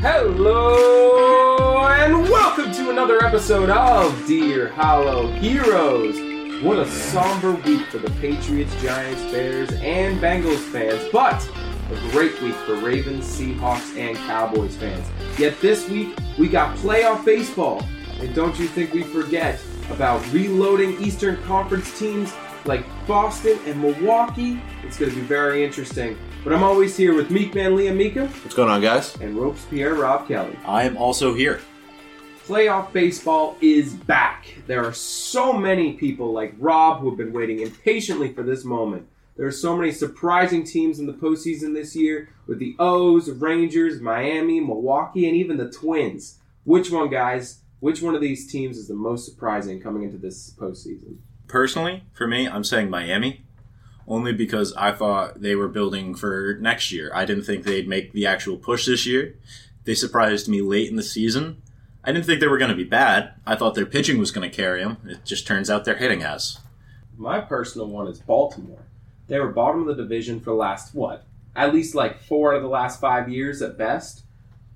Hello and welcome to another episode of Dear Hollow Heroes. What a somber week for the Patriots, Giants, Bears, and Bengals fans, but a great week for Ravens, Seahawks, and Cowboys fans. Yet this week we got playoff baseball, and don't you think we forget about reloading Eastern Conference teams like Boston and Milwaukee? It's going to be very interesting. But I'm always here with Meek Man Liam Mika What's going on, guys? and Robespierre Rob Kelly. I am also here. Playoff baseball is back. There are so many people like Rob who have been waiting impatiently for this moment. There are so many surprising teams in the postseason this year with the O's, Rangers, Miami, Milwaukee, and even the Twins. Which one, guys? Which one of these teams is the most surprising coming into this postseason? Personally, for me, I'm saying Miami, only because I thought they were building for next year. I didn't think they'd make the actual push this year. They surprised me late in the season. I didn't think they were going to be bad. I thought their pitching was going to carry them. It just turns out their hitting has. My personal one is Baltimore. They were bottom of the division for the last, what, at least like four out of the last five years at best.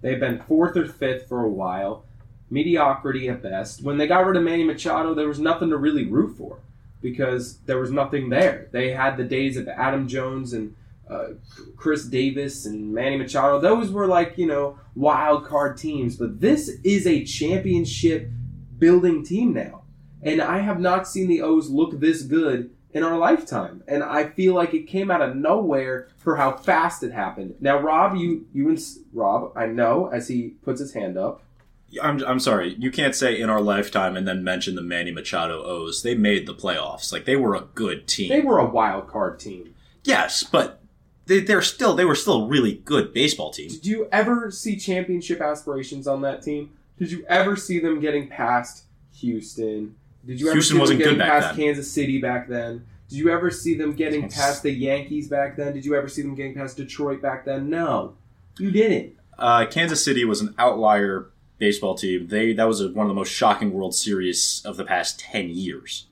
They've been fourth or fifth for a while. Mediocrity at best. When they got rid of Manny Machado, there was nothing to really root for because there was nothing there. They had the days of Adam Jones and uh, Chris Davis and Manny Machado. Those were like, you know, wild card teams. But this is a championship building team now. And I have not seen the O's look this good in our lifetime. And I feel like it came out of nowhere for how fast it happened. Now, Rob, you, you and Rob, I know as he puts his hand up. I'm, I'm sorry, you can't say in our lifetime and then mention the Manny Machado O's. They made the playoffs. Like they were a good team. They were a wild card team. yes, but they, they're still they were still a really good baseball team. Did you ever see championship aspirations on that team? Did you ever see them getting past Houston? Did you ever Houston see them getting past then. Kansas City back then? Did you ever see them getting past the Yankees back then? Did you ever see them getting past Detroit back then? No, you didn't. Uh, Kansas City was an outlier baseball team. They that was a, one of the most shocking World Series of the past ten years.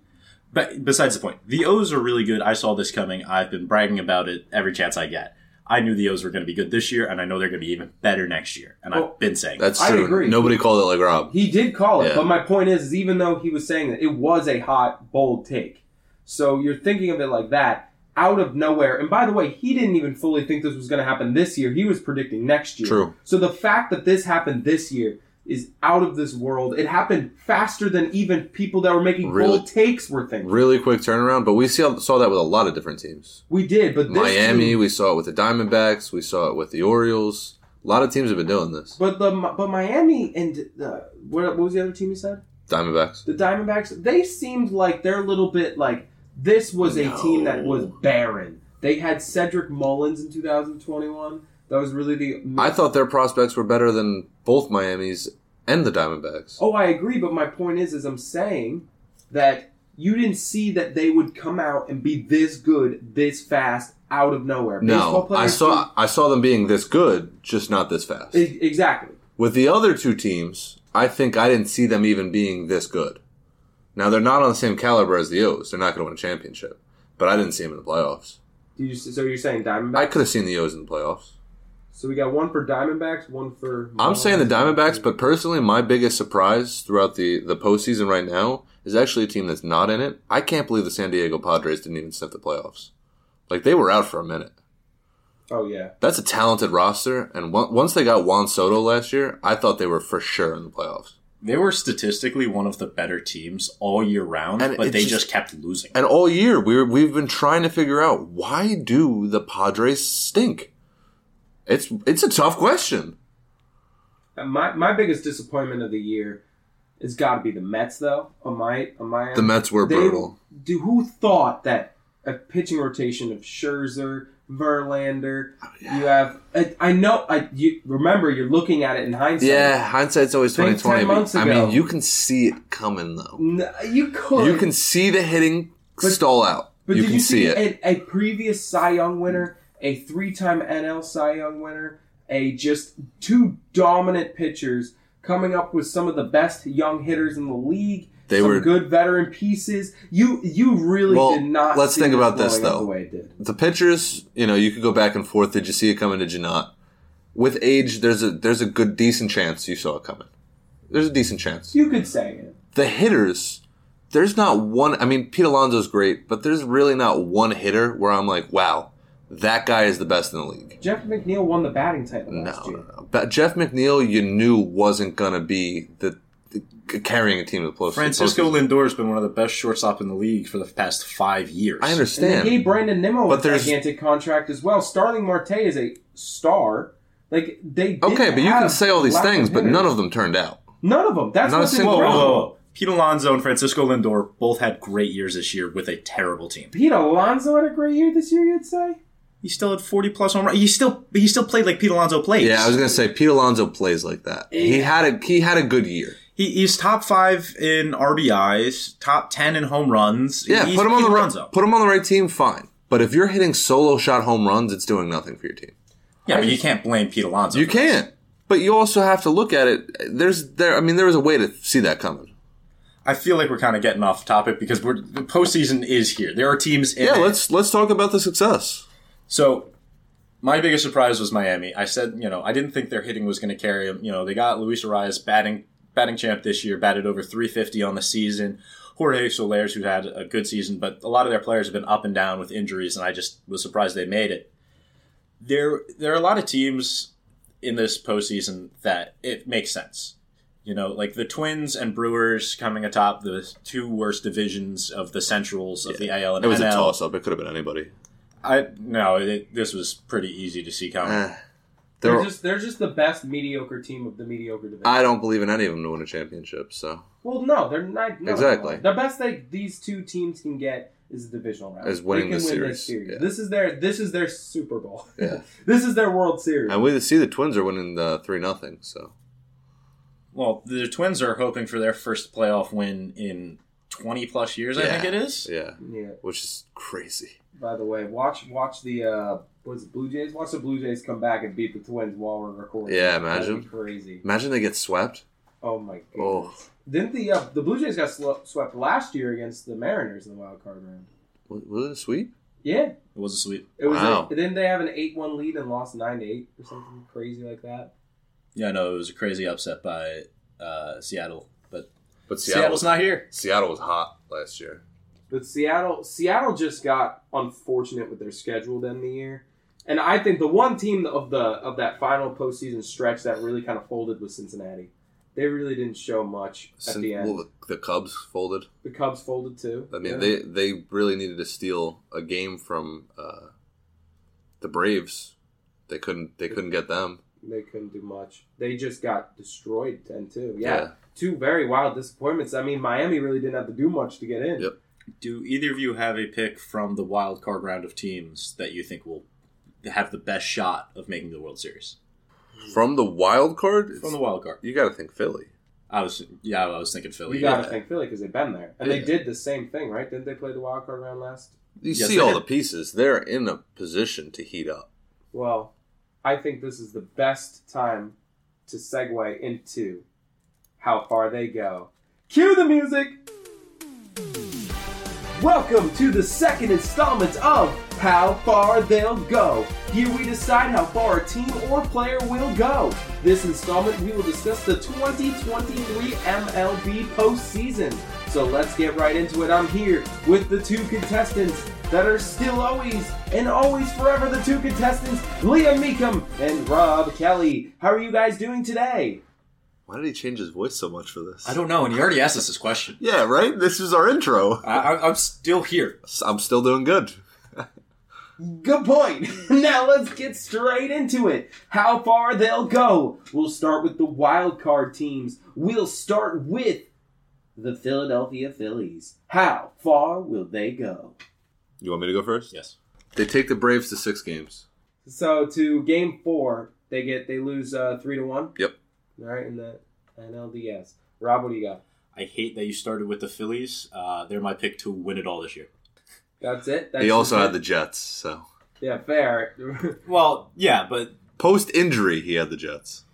But besides the point, the O's are really good. I saw this coming. I've been bragging about it every chance I get. I knew the O's were going to be good this year, and I know they're going to be even better next year. And Well, I've been saying That's I true. agree. Nobody called it like Rob. He did call it, Yeah. but my point is, is even though he was saying that it was a hot, bold take. So you're thinking of it like that, out of nowhere. And by the way, he didn't even fully think this was going to happen this year. He was predicting next year. True. So the fact that this happened this year is out of this world. It happened faster than even people that were making Really? bold takes were thinking. Really quick turnaround, but we saw, saw that with a lot of different teams. We did, but this Miami, team- we saw it with the Diamondbacks, we saw it with the Orioles. A lot of teams have been doing this. but the but Miami and uh, what, what was the other team you said? Diamondbacks. The Diamondbacks, they seemed like they're a little bit like this was a team that was barren. They had Cedric Mullins in 2021. That was really the. I thought their prospects were better than both Miami's and the Diamondbacks. Oh, I agree, but my point is, is I'm saying that you didn't see that they would come out and be this good, this fast, out of nowhere. No, I saw I saw them being this good, just not this fast. E- exactly. With the other two teams, I think I didn't see them even being this good. Now they're not on the same caliber as the O's. They're not going to win a championship, but I didn't see them in the playoffs. You, so you're saying Diamondbacks? I could have seen the O's in the playoffs. So we got one for Diamondbacks, one for. I'm saying the Diamondbacks, but personally, my biggest surprise throughout the the postseason right now is actually a team that's not in it. I can't believe the San Diego Padres didn't even sniff the playoffs. Like they were out for a minute. Oh yeah. That's a talented roster, and on- once they got Juan Soto last year, I thought they were for sure in the playoffs. they were statistically one of the better teams all year round, And but they just- just kept losing. And all year, we we've been trying to figure out why do the Padres stink. It's it's a tough question. My my biggest disappointment of the year has got to be the Mets, though. On my on my end. The Mets were They- brutal. Do who thought that a pitching rotation of Scherzer, Verlander, oh, you have I, I know I you remember you're looking at it in hindsight. Yeah, hindsight's always twenty twenty. 10 months I mean, you can see it coming though. N- you could. You can see the hitting But- stall out. But you did can you see see it. A, a previous Cy Young winner, a three-time NL Cy Young winner, a just two dominant pitchers coming up with some of the best young hitters in the league. They some were- good veteran pieces. You you really Well, did not. let's see think about this, though. The way it did. The pitchers, you know, you could go back and forth. Did you see it coming? Did you not? with age, there's a there's a good decent chance you saw it coming. There's a decent chance. You could say it. The hitters, there's not one. I mean, Pete Alonso's great, but there's really not one hitter where I'm like, wow, that guy is the best in the league. Jeff McNeil won the batting title No, last no, year. no. But Jeff McNeil, you knew wasn't gonna be the, the carrying a team to the post. Francisco postseason. Lindor has been one of the best shortstop in the league for the past five years. I And understand. they gave Brandon Nimmo But a there's- gigantic contract as well. Starling Marte is a star. Like they Okay, but you can say all these things, but none of them turned out. none of them. That's Not a single Whoa, whoa, incredible. whoa. Pete Alonso and Francisco Lindor both had great years this year with a terrible team. Pete Alonso had a great year this year. You'd say. He still had forty plus home runs. He still he still played like Pete Alonso plays. Yeah, I was gonna say Pete Alonso plays like that. He had a he had a good year. He, he's top five in RBIs, top ten in home runs. Yeah, He's put him on the Alonso. right, put him on the right team, fine. But if you're hitting solo shot home runs, it's doing nothing for your team. Yeah, but you can't blame Pete Alonso. You can't. But you also have to look at it. There's there. I mean, there was a way to see that coming. I feel like we're kind of getting off topic because we're the postseason is here. There are teams. In Yeah, it. let's let's talk about the success. So, my biggest surprise was Miami. I said, you know, I didn't think their hitting was going to carry them. You know, they got Luis Arraez batting batting champ this year, batted over 350 on the season. Jorge Soler's who had a good season, but a lot of their players have been up and down with injuries, and I just was surprised they made it. There, there are a lot of teams in this postseason that it makes sense. You know, like the Twins and Brewers coming atop the two worst divisions of the Centrals of the AL and It was a toss up. It could have been anybody. I no, it, this was pretty easy to see coming. Eh. They're There- just they're just the best mediocre team of the mediocre division. I don't believe in any of them to win a championship. So well, no, they're not. No, Exactly. The best they these two teams can get is the divisional round. Is winning they can the win this series, series. yeah. This is their this is their Super Bowl. Yeah. this is their World Series. and we see the Twins are winning the three nothing. So Well, the Twins are hoping for their first playoff win in twenty plus years. I think it is. yeah, yeah. which is crazy. By the way, watch watch the uh, was Blue Jays? Watch the Blue Jays come back and beat the Twins while we're recording. Yeah, imagine. crazy. Imagine they get swept. Oh my god! Oh. Didn't the uh, the Blue Jays got sl- swept last year against the Mariners in the wild card round? Was was it a sweep? Yeah, It was a sweep. it was. Wow. A, didn't they have an eight-one lead and lost nine to eight or something crazy like that? Yeah, no, it was a crazy upset by uh, Seattle, but But Seattle Seattle's not here. Seattle was hot last year. But Seattle, Seattle just got unfortunate with their schedule to end the year, and I think the one team of the of that final postseason stretch that really kind of folded was Cincinnati. They really didn't show much at Sin- the end. well, the, the Cubs folded. the Cubs folded too. I mean, Yeah. they they really needed to steal a game from uh, the Braves. They couldn't. They couldn't get them. they couldn't do much. They just got destroyed 10-2. Yeah, Yeah. two very wild disappointments. I mean, Miami really didn't have to do much to get in. Yep. Do either of you have a pick from the wild card round of teams that you think will have the best shot of making the World Series? From the wild card, it's- From the wild card, you got to think Philly. I was yeah, I was thinking Philly. You got to Yeah. think Philly because they've been there, and they did the same thing, right? Didn't they play the wild card round last? You Yes, see all did. the pieces. They're in a position to heat up. Well, I think this is the best time to segue into how far they go. Cue the music! Welcome to the second installment of How Far They'll Go. Here we decide how far a team or player will go. This installment, we will discuss the 2023 MLB postseason. So let's get right into it. I'm here with the two contestants that are still always and always forever the two contestants, Liam Meekum and Rob Kelly. How are you guys doing today? Why did he change his voice so much for this? I don't know, and he already asked us this question. Yeah, right. This is our intro. I, I, I'm still here. I'm still doing good. Good point. now let's get straight into it. How far they'll go. We'll start with the wild card teams. We'll start with the Philadelphia Phillies. How far will they go? You want me to go first? Yes. They take the Braves to six games. So to game four, they get they lose uh, three to one. Yep. All right, in the NLDS. Rob, what do you got? I hate that you started with the Phillies. Uh, they're my pick to win it all this year. That's it. That's he also just had the Jets. So yeah fair. Well, yeah, but post injury, he had the Jets.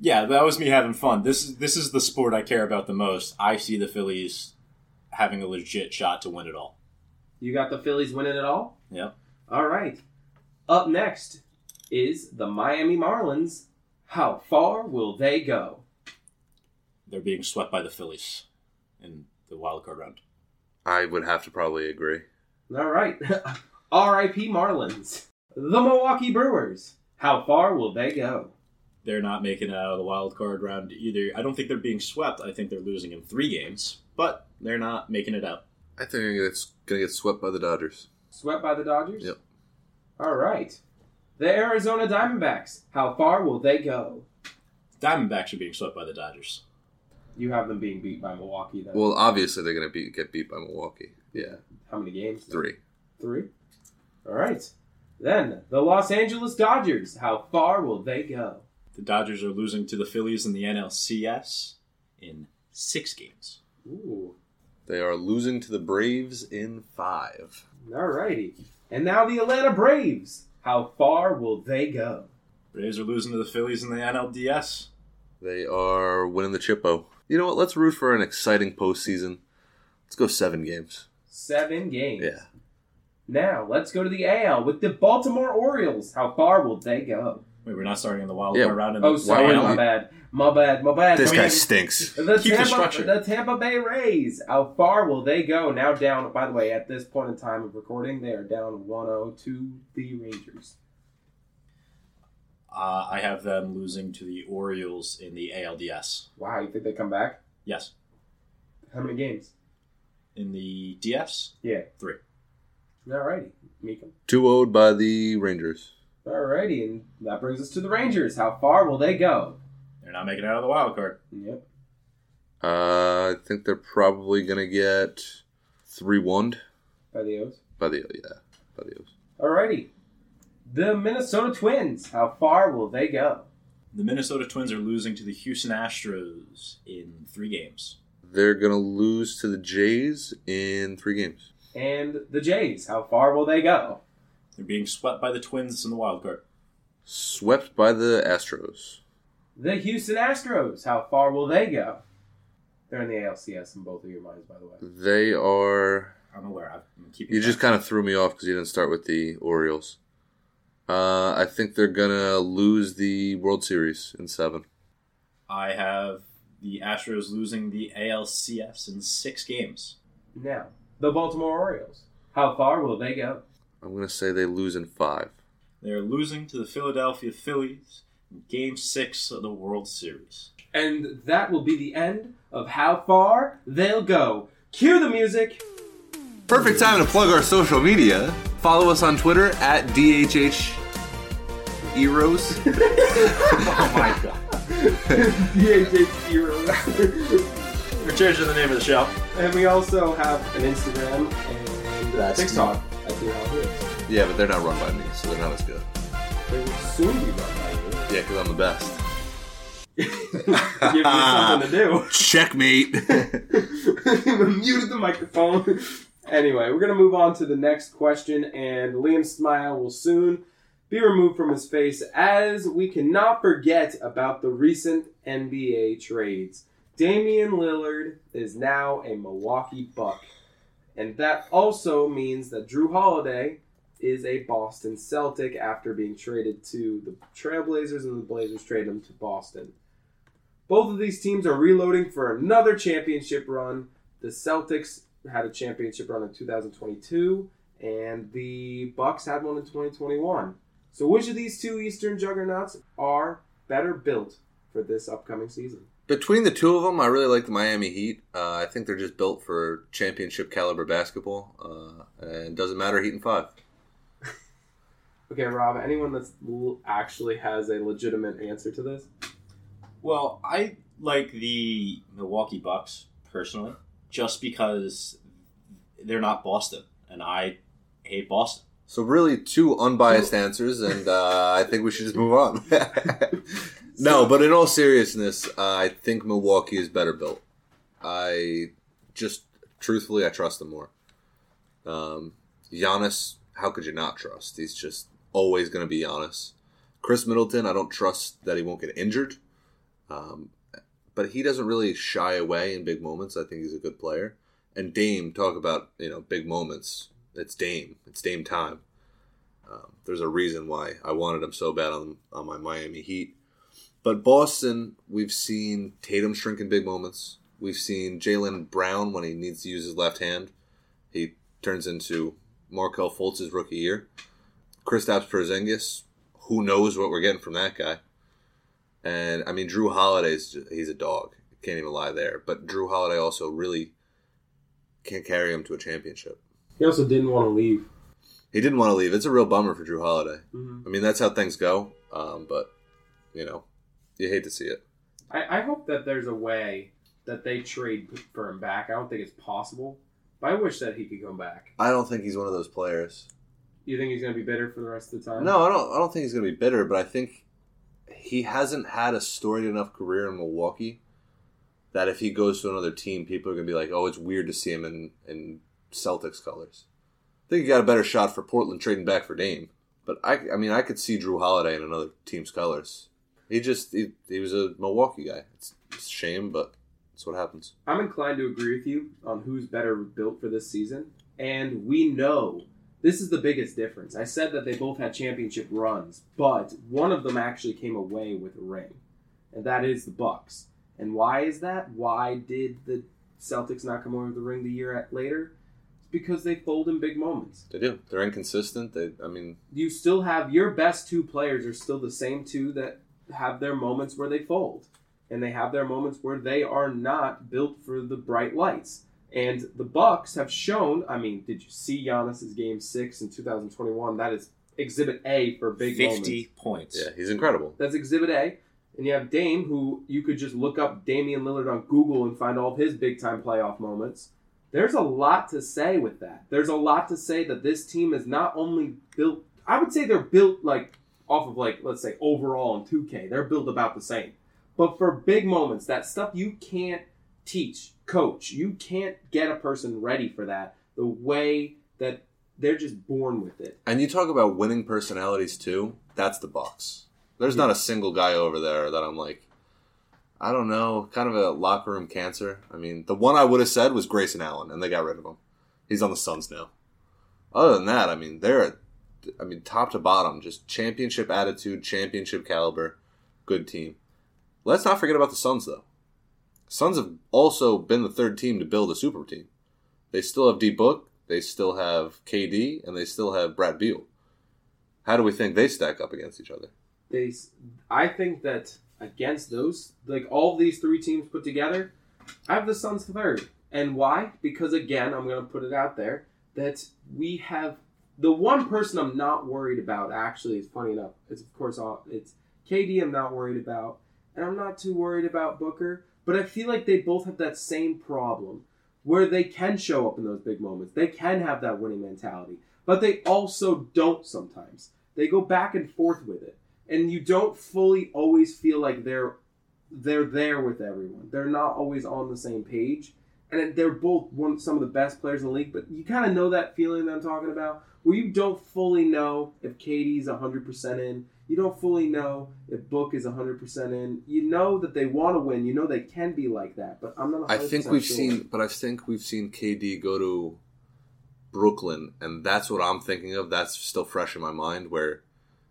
yeah, that was me having fun. This is this is the sport I care about the most. I see the Phillies having a legit shot to win it all. you got the Phillies winning it all. Yep. All right. Up next is the Miami Marlins. How far will they go? They're being swept by the Phillies in the wild card round. I would have to probably agree. All right. R.I.P. Marlins. The Milwaukee Brewers. How far will they go? They're not making it out of the wild card round either. I don't think they're being swept. I think they're losing in three games, but they're not making it out. I think it's going to get swept by the Dodgers. Swept by the Dodgers? Yep. All right. The Arizona Diamondbacks. How far will they go? Diamondbacks are being swept by the Dodgers. You have them being beat by Milwaukee then. Well, obviously they're going to be, get beat by Milwaukee. Yeah, How many games? three. Three. All right. Then the Los Angeles Dodgers. How far will they go? The Dodgers are losing to the Phillies in the NLCS in six games. Ooh. They are losing to the Braves in five. All righty. And now the Atlanta Braves. How far will they go? Braves are losing to the Phillies in the NLDS. They are winning the Chippo. You know what? Let's root for an exciting postseason. Let's go seven games. Seven games. Yeah. Now let's go to the AL with the Baltimore Orioles. How far will they go? Wait, we're not starting in the wild Yeah. card round. In Oh, the sorry, would my we- bad. My bad. My bad. This My guy bad. stinks. The Keep the Tampa, structure. the Tampa Bay Rays. How far will they go? Now down. By the way, at this point in time of recording, they are down 1-0 to the Rangers. Uh, I have them losing to the Orioles in the ALDS. Wow, you think they come back? Yes. How many games? In the DS, Yeah. Three. Alrighty, Mika. Two owed by the Rangers. Alrighty, and that brings us to the Rangers. How far will they go? they're not making it out of the wild card. Yep. Uh, I think they're probably gonna get three one By the O's. by the yeah by the O's. Alrighty. The Minnesota Twins. How far will they go? The Minnesota Twins are losing to the Houston Astros in three games. They're gonna lose to the Jays in three games. And the Jays. How far will they go? They're being swept by the Twins in the wild card. Swept by the Astros. The Houston Astros. How far will they go? They're in the ALCS in both of your minds, by the way. They are. I'm aware. I'm keeping. You just kind of threw me off because you didn't start with the Orioles. Uh, I think they're gonna lose the World Series in seven. I have the Astros losing the ALCS in six games. Now, the Baltimore Orioles. How far will they go? I'm gonna say they lose in five. They are losing to the Philadelphia Phillies in Game Six of the World Series. And that will be the end of how far they'll go. Cue the music. Perfect time to plug our social media. Follow us on Twitter at DHH Eros. Oh my god! DHH Heroes. We're changing the name of the show. and we also have an Instagram and That's TikTok. See how it is. yeah, but they're not run by me, so they're not as good. They will soon be run by you. Yeah, because I'm the best. Give you something to do. Checkmate. Muted the microphone. Anyway, we're gonna move on to the next question, and Liam's smile will soon be removed from his face as we cannot forget about the recent NBA trades. Damian Lillard is now a Milwaukee Buck, and that also means that Jrue Holiday is a Boston Celtic after being traded to the Trailblazers, and the Blazers trade him to Boston. Both of these teams are reloading for another championship run. The Celtics had a championship run in 2022, and the Bucks had one in 2021. So, which of these two Eastern juggernauts are better built for this upcoming season? Between the two of them, I really like the Miami Heat. Uh, I think they're just built for championship caliber basketball. Uh, and doesn't matter, Heat and five. Okay, Rob. Anyone that actually has a legitimate answer to this? Well, I like the Milwaukee Bucks personally, just because they're not Boston, and I hate Boston. So really, two unbiased answers, and uh, I think we should just move on. no, but in all seriousness, uh, I think Milwaukee is better built. I just, truthfully, I trust them more. Um, Giannis, how could you not trust? He's just always going to be Giannis. Khris Middleton, I don't trust that he won't get injured. Um, but he doesn't really shy away in big moments. I think he's a good player. And Dame, talk about you know big moments. It's Dame. It's Dame time. Um, there's a reason why I wanted him so bad on on my Miami Heat. But Boston, we've seen Tatum shrink in big moments. We've seen Jaylen Brown when he needs to use his left hand, he turns into Markelle Fultz's rookie year. Kristaps Porzingis, who knows what we're getting from that guy? And I mean, Jrue Holiday's he's a dog. Can't even lie there. But Jrue Holiday also really can't carry him to a championship. He also didn't want to leave. He didn't want to leave. It's a real bummer for Jrue Holiday. Mhm. I mean, that's how things go. Um, but you know, you hate to see it. I, I hope that there's a way that they trade for him back. I don't think it's possible, but I wish that he could come back. I don't think he's one of those players. You think he's going to be bitter for the rest of the time? No, I don't. I don't think he's going to be bitter, but I think he hasn't had a storied enough career in Milwaukee that if he goes to another team, people are going to be like, "Oh, it's weird to see him in in Celtics colors." I think he got a better shot for Portland trading back for Dame, but I, I mean, I could see Jrue Holiday in another team's colors. He just he, he was a Milwaukee guy. It's, it's a shame, but that's what happens. I'm inclined to agree with you on who's better built for this season. And we know this is the biggest difference. I said that they both had championship runs, but one of them actually came away with a ring, and that is the Bucks. And why is that? Why did the Celtics not come away with the ring the year at later? It's because they fold in big moments. They do. They're inconsistent. They, I mean, You still have your best two players are still the same two that have their moments where they fold, and they have their moments where they are not built for the bright lights. And the Bucks have shown. I mean, did you see Giannis's Game Six in 2021? That is Exhibit A for big Fifty moments. points. yeah, he's incredible. That's Exhibit A. And you have Dame, who you could just look up Damian Lillard on Google and find all of his big time playoff moments. There's a lot to say with that. There's a lot to say that this team is not only built, I would say they're built like off of like, let's say overall in 2K, they're built about the same. But for big moments, that stuff you can't teach, coach, you can't get a person ready for that the way that they're just born with it. And you talk about winning personalities too. That's the Bucks. There's not a single guy over there that I'm like, I don't know, kind of a locker room cancer. I mean, the one I would have said was Grayson Allen, and they got rid of him. He's on the Suns now. Other than that, I mean, they're, I mean, top to bottom, just championship attitude, championship caliber, good team. Let's not forget about the Suns though. Suns have also been the third team to build a super team. They still have D Book, they still have KD, and they still have Brad Beal. How do we think they stack up against each other? they I think that against those like all these three teams put together, I have the Suns third. And why? Because again, I'm going to put it out there that we have the one person I'm not worried about actually is funny enough. It's of course all it's KD I'm not worried about and I'm not too worried about Booker, but I feel like they both have that same problem where they can show up in those big moments. They can have that winning mentality, but they also don't sometimes. They go back and forth with it and you don't fully always feel like they're they're there with everyone. They're not always on the same page, and they're both one some of the best players in the league. But you kind of know that feeling that I'm talking about, where you don't fully know if KD's 100 percent in. You don't fully know if Book is 100 percent in. You know that they want to win. You know they can be like that. But I'm not. 100% I think we've sure. seen, but I think we've seen KD go to Brooklyn, and that's what I'm thinking of. That's still fresh in my mind, where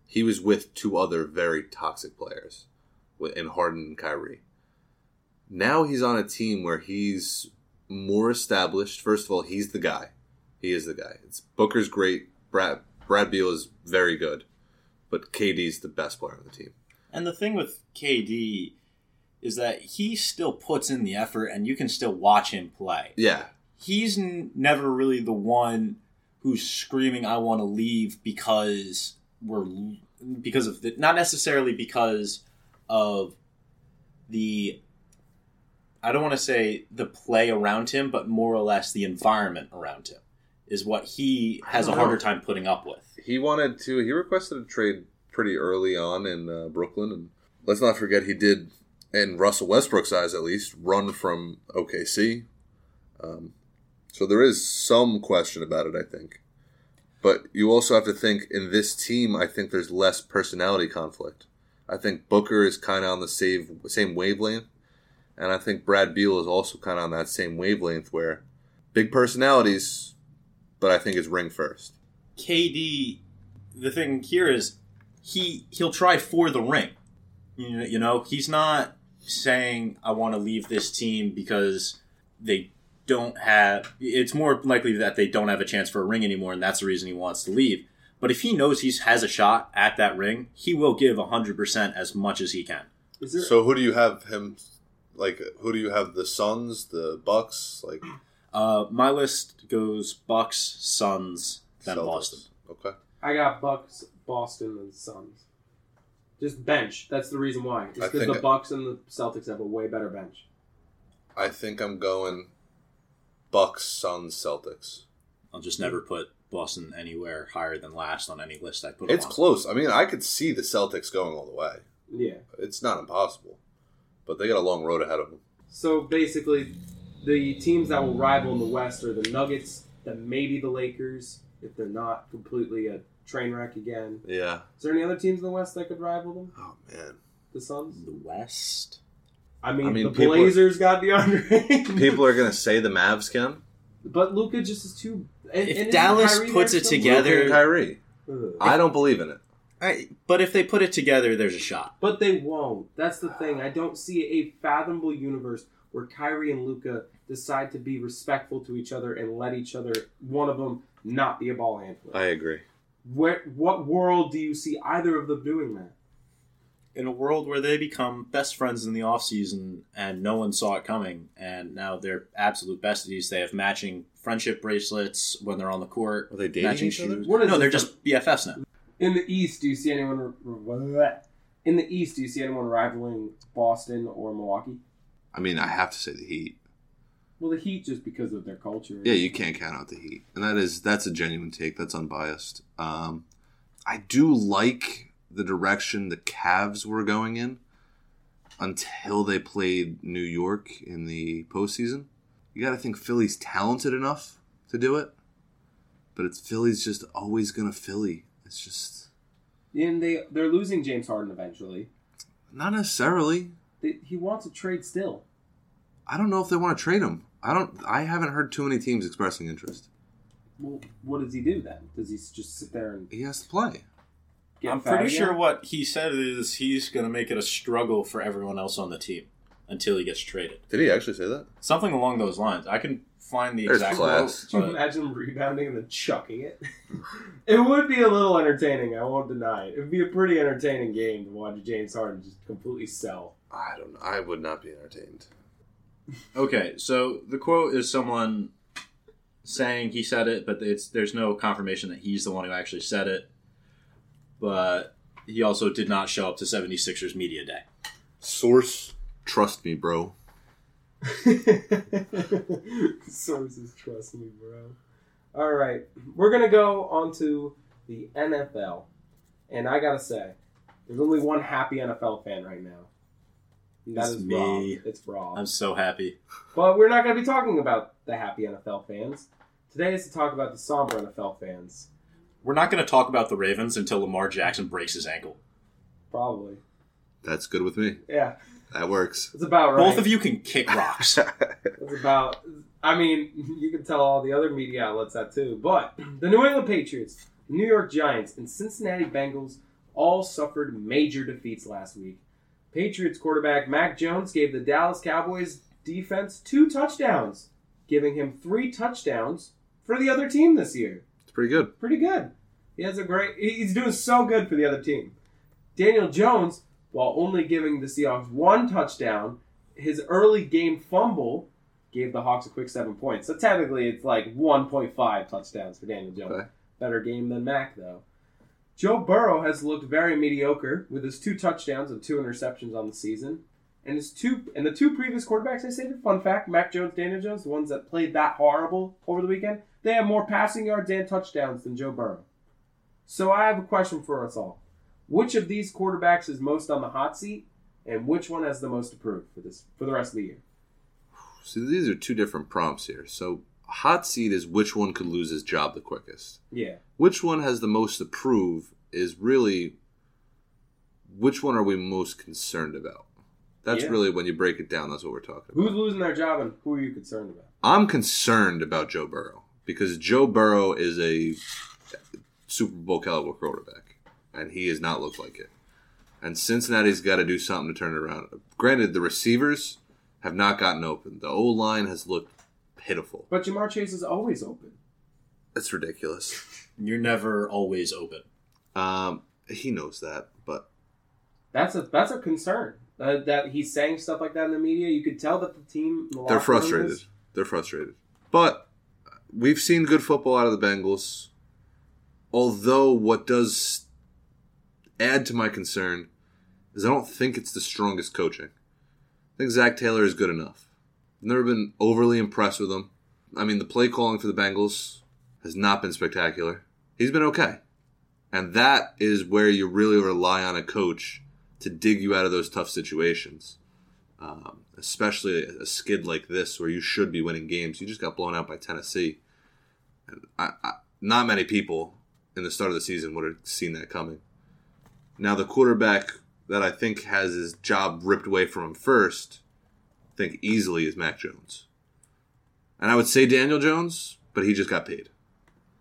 he was with two other very toxic players, with- in Harden and Kyrie. Now he's on a team where he's more established. First of all, he's the guy. He is the guy. It's Booker's great. Brad Brad Beal is very good, but KD's the best player on the team. And the thing with KD is that he still puts in the effort, and you can still watch him play. Yeah, He's n- never really the one who's screaming, "I want to leave," because we're because of the, not necessarily because of the. I don't want to say the play around him, but more or less the environment around him is what he has a don't know. harder time putting up with. he wanted to. He requested a trade pretty early on in uh, Brooklyn, and let's not forget he did, in Russell Westbrook's eyes at least, run from OKC. Um, so there is some question about it, I think. But you also have to think in this team. I think there's less personality conflict. I think Booker is kind of on the same same wavelength, and I think Brad Beal is also kind of on that same wavelength where big personalities, but I think it's ring first. KD the thing here is he he'll try for the ring. You know, he's not saying I want to leave this team because they don't have. It's more likely that they don't have a chance for a ring anymore, and that's the reason he wants to leave. But if he knows he has a shot at that ring, he will give hundred percent as much as he can. Is there, So who do you have him? Like who do you have? The Suns, the Bucks, like Uh, my list goes Bucks, Suns, then Celtics. Boston. Okay. I got Bucks, Boston, and Suns. Just bench. That's the reason why. It's because the Bucks and the Celtics have a way better bench. I think I'm going Bucks, Suns, Celtics. I'll just never put Boston anywhere higher than last on any list I put. 'em It's on. close. I mean, I could see the Celtics going all the way. Yeah. It's not impossible, but they got a long road ahead of them. So basically, the teams that will rival in the West are the Nuggets, then maybe the Lakers, if they're not completely a train wreck again. Yeah. Is there any other teams in the West that could rival them? Oh man. The Suns? The West. I mean, I mean, the people- Blazers got DeAndre. People are gonna say the Mavs can. but Luka just is too. And, If and Dallas Kyrie puts it together- Luka and Kyrie. Ugh. I don't believe in it. I, but if they put it together, there's a shot. But they won't. That's the thing. I don't see a fathomable universe where Kyrie and Luka decide to be respectful to each other and let each other, one of them, not be a ball handler. I agree. Where, what world do you see either of them doing that? In a world where they become best friends in the offseason and no one saw it coming, and now they're absolute besties. They have matching friendship bracelets when they're on the court. Are they dating matching each other? shoes. What is no, they're just BFFs now. In the East, do you see anyone? In the East, do you see anyone rivaling Boston or Milwaukee? I mean, I have to say the Heat. Well, the Heat just because of their culture. Yeah, you can't count out the Heat, and that is that's a genuine take. That's unbiased. Um, I do like the direction the Cavs were going in until they played New York in the postseason. You got to think Philly's talented enough to do it, but it's Philly's just always gonna Philly. It's just And they they're losing James Harden eventually. not necessarily. They, he wants a trade still. I don't know if they want to trade him. I don't. I haven't heard too many teams expressing interest. Well, what does he do then? Does he just sit there and He has to play. I'm fat pretty again? sure what he said is he's going to make it a struggle for everyone else on the team until he gets traded. Did he actually say that? Something along those lines. I can find the There's exact class. quote. Could you imagine rebounding and then chucking it? it would be a little entertaining. I won't deny it. It would be a pretty entertaining game to watch James Harden just completely sell. I don't know. I would not be entertained. Okay, so the quote is someone saying he said it, but it's there's no confirmation that he's the one who actually said it. But he also did not show up to 76ers media day. Source, trust me, bro. Sources trust me, bro. All right, we're gonna go on to the NFL, and I gotta say, there's only one happy NFL fan right now. And That It's is me. Rob. It's Rob. I'm so happy. But we're not going to be talking about the happy NFL fans. Today is to talk about the somber NFL fans. We're not going to talk about the Ravens until Lamar Jackson breaks his ankle. Probably. That's good with me. Yeah, That works. it's about right. Both of you can kick rocks. It's about. I mean, you can tell all the other media outlets that too. But the New England Patriots, New York Giants, and Cincinnati Bengals all suffered major defeats last week. Patriots quarterback Mac Jones gave the Dallas Cowboys defense two touchdowns, giving him three touchdowns for the other team this year. It's pretty good. pretty good. He has a great. He's doing so good for the other team. Daniel Jones, while only giving the Seahawks one touchdown, his early game fumble gave the Hawks a quick seven points. So technically, it's like 1.5 touchdowns for Daniel Jones. Okay. Better game than Mac though. Joe Burrow has looked very mediocre with his two touchdowns and two interceptions on the season. And his two and the two previous quarterbacks I stated, fun fact, Mac Jones, Daniel Jones, the ones that played that horrible over the weekend, they have more passing yards and touchdowns than Joe Burrow. So I have a question for us all. Which of these quarterbacks is most on the hot seat, and which one has the most to prove for this for the rest of the year? So these are two different prompts here. So hot seat is which one could lose his job the quickest. Yeah. Which one has the most to prove is really which one are we most concerned about? That's Yeah. really when you break it down. That's what we're talking Who's about. Who's losing their job, and who are you concerned about? I'm concerned about Joe Burrow because Joe Burrow is a Super Bowl caliber quarterback, and he has not looked like it. And Cincinnati's got to do something to turn it around. Granted, the receivers have not gotten open. The O line has looked pitiful. But Ja'Marr Chase is always open. That's ridiculous. You're never always open. Um, he knows that, but That's a that's a concern. Uh, that he's saying stuff like that in the media. You could tell that the team. the they're frustrated. is- They're frustrated. But we've seen good football out of the Bengals. Although what does add to my concern is I don't think it's the strongest coaching. I think Zac Taylor is good enough. Never been overly impressed with him. I mean, the play calling for the Bengals has not been spectacular. He's been okay. And that is where you really rely on a coach to dig you out of those tough situations um, especially a skid like this where you should be winning games. You just got blown out by Tennessee. And I, I, not many people in the start of the season would have seen that coming. Now, the quarterback that I think has his job ripped away from him first, think easily is Mac Jones. And I would say Daniel Jones, but he just got paid.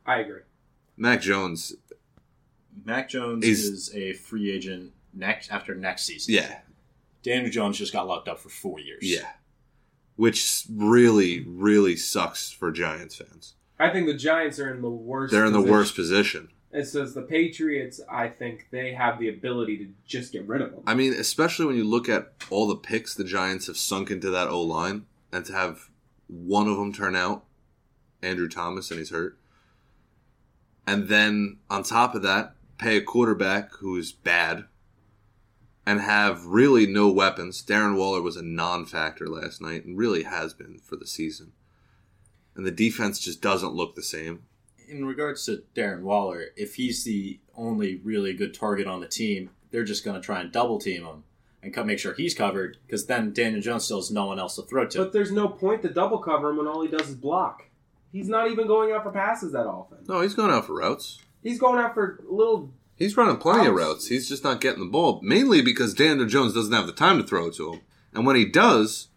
I agree. Mac Jones, Mac Jones He's- is a free agent next after next season. yeah, Daniel Jones just got locked up for four years. yeah. Which really, really sucks for Giants fans. I think the Giants are in the worst. They're in the worst position. It says the Patriots. I think they have the ability to just get rid of them. I mean, especially when you look at all the picks the Giants have sunk into that O line, and to have one of them turn out, Andrew Thomas, and he's hurt, and then on top of that, pay a quarterback who's bad, and have really no weapons. Darren Waller was a non-factor last night, and really has been for the season. And the defense just doesn't look the same. In regards to Darren Waller, if he's the only really good target on the team, they're just going to try and double team him and co- make sure he's covered because then Daniel Jones still has no one else to throw to. But there's no point to double cover him when all he does is block. He's not even going out for passes that often. No, he's going out for routes. He's going out for little. He's running plenty of Routes. routes. He's just not getting the ball, mainly because Daniel Jones doesn't have the time to throw it to him. And when he does,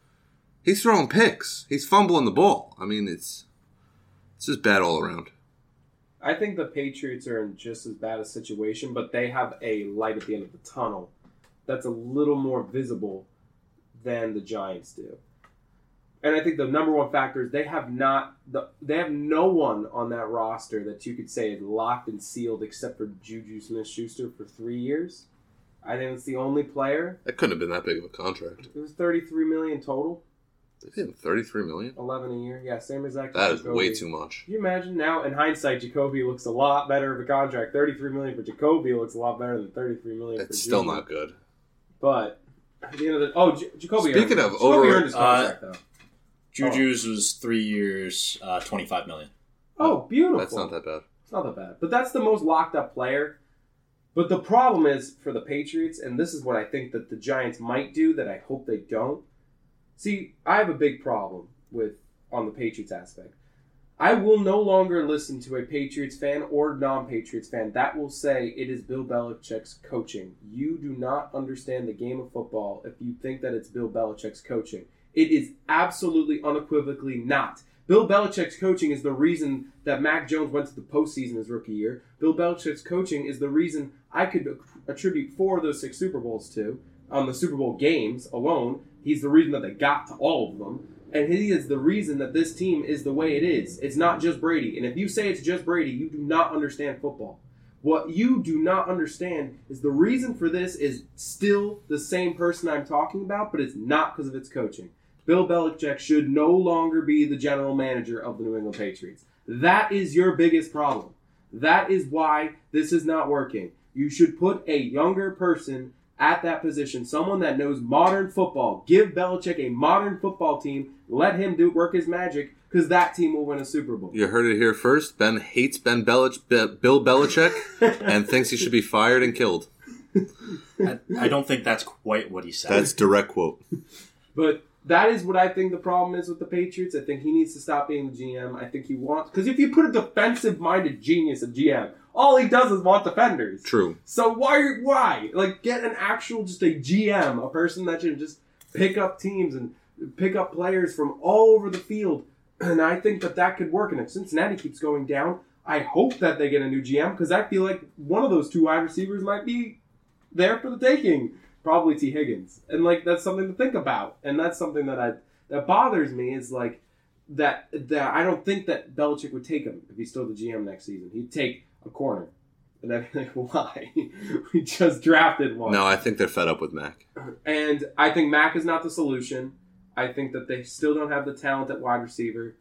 he's throwing picks. He's fumbling the ball. I mean, it's it's just bad all around. I think the Patriots are in just as bad a situation, but they have a light at the end of the tunnel that's a little more visible than the Giants do. And I think the number one factor is they have not the they have no one on that roster that you could say is locked and sealed except for Juju Smith Schuster for three years. I think it's the only player. That couldn't have been that big of a contract. It was thirty three million total, They paid him thirty-three million. eleven a year. Yeah, same as that. That is Jacoby. way too much. Can you imagine now? In hindsight, Jacoby looks a lot better of a contract. Thirty-three million for Jacoby looks a lot better than thirty-three million. for It's still Juju. not good. But at the end of the oh, J- Jacoby. Speaking earned, of Jacoby over- earned his contract though. Juju's was three years, uh, twenty-five million. Oh, beautiful. That's not that bad. It's not that bad. But that's the most locked up player. But the problem is for the Patriots, and this is what I think that the Giants might do that I hope they don't. See, I have a big problem with on the Patriots aspect. I will no longer listen to a Patriots fan or non-Patriots fan that will say it is Bill Belichick's coaching. You do not understand the game of football if you think that it's Bill Belichick's coaching. It is absolutely unequivocally not. Bill Belichick's coaching is the reason that Mac Jones went to the postseason his rookie year. Bill Belichick's coaching is the reason I could attribute four of those six Super Bowls to on the Super Bowl games alone. He's the reason that they got to all of them. And he is the reason that this team is the way it is. It's not just Brady. And if you say it's just Brady, you do not understand football. What you do not understand is the reason for this is still the same person I'm talking about, but it's not because of its coaching. Bill Belichick should no longer be the general manager of the New England Patriots. That is your biggest problem. That is why this is not working. You should put a younger person at that position, someone that knows modern football. Give Belichick a modern football team. Let him do work his magic because that team will win a Super Bowl. You heard it here first. Ben hates Ben Belich- Be- Bill Belichick and thinks he should be fired and killed. I, I don't think that's quite what he said. That's direct quote. But that is what I think the problem is with the Patriots. I think he needs to stop being the GM. I think he wants because if you put a defensive-minded genius at GM, all he does is want defenders. True. So why why like get an actual just a GM, a person that can just pick up teams and pick up players from all over the field. And I think that that could work. And if Cincinnati keeps going down, I hope that they get a new GM because I feel like one of those two wide receivers might be there for the taking. Probably Tee Higgins, and like that's something to think about, and that's something that I that bothers me is like that that I don't think that Belichick would take him if he's still the GM next season. He'd take a corner, and I'd be like, why? we just drafted one. No, I think they're fed up with Mac. And I think Mac is not the solution. I think that they still don't have the talent at wide receiver.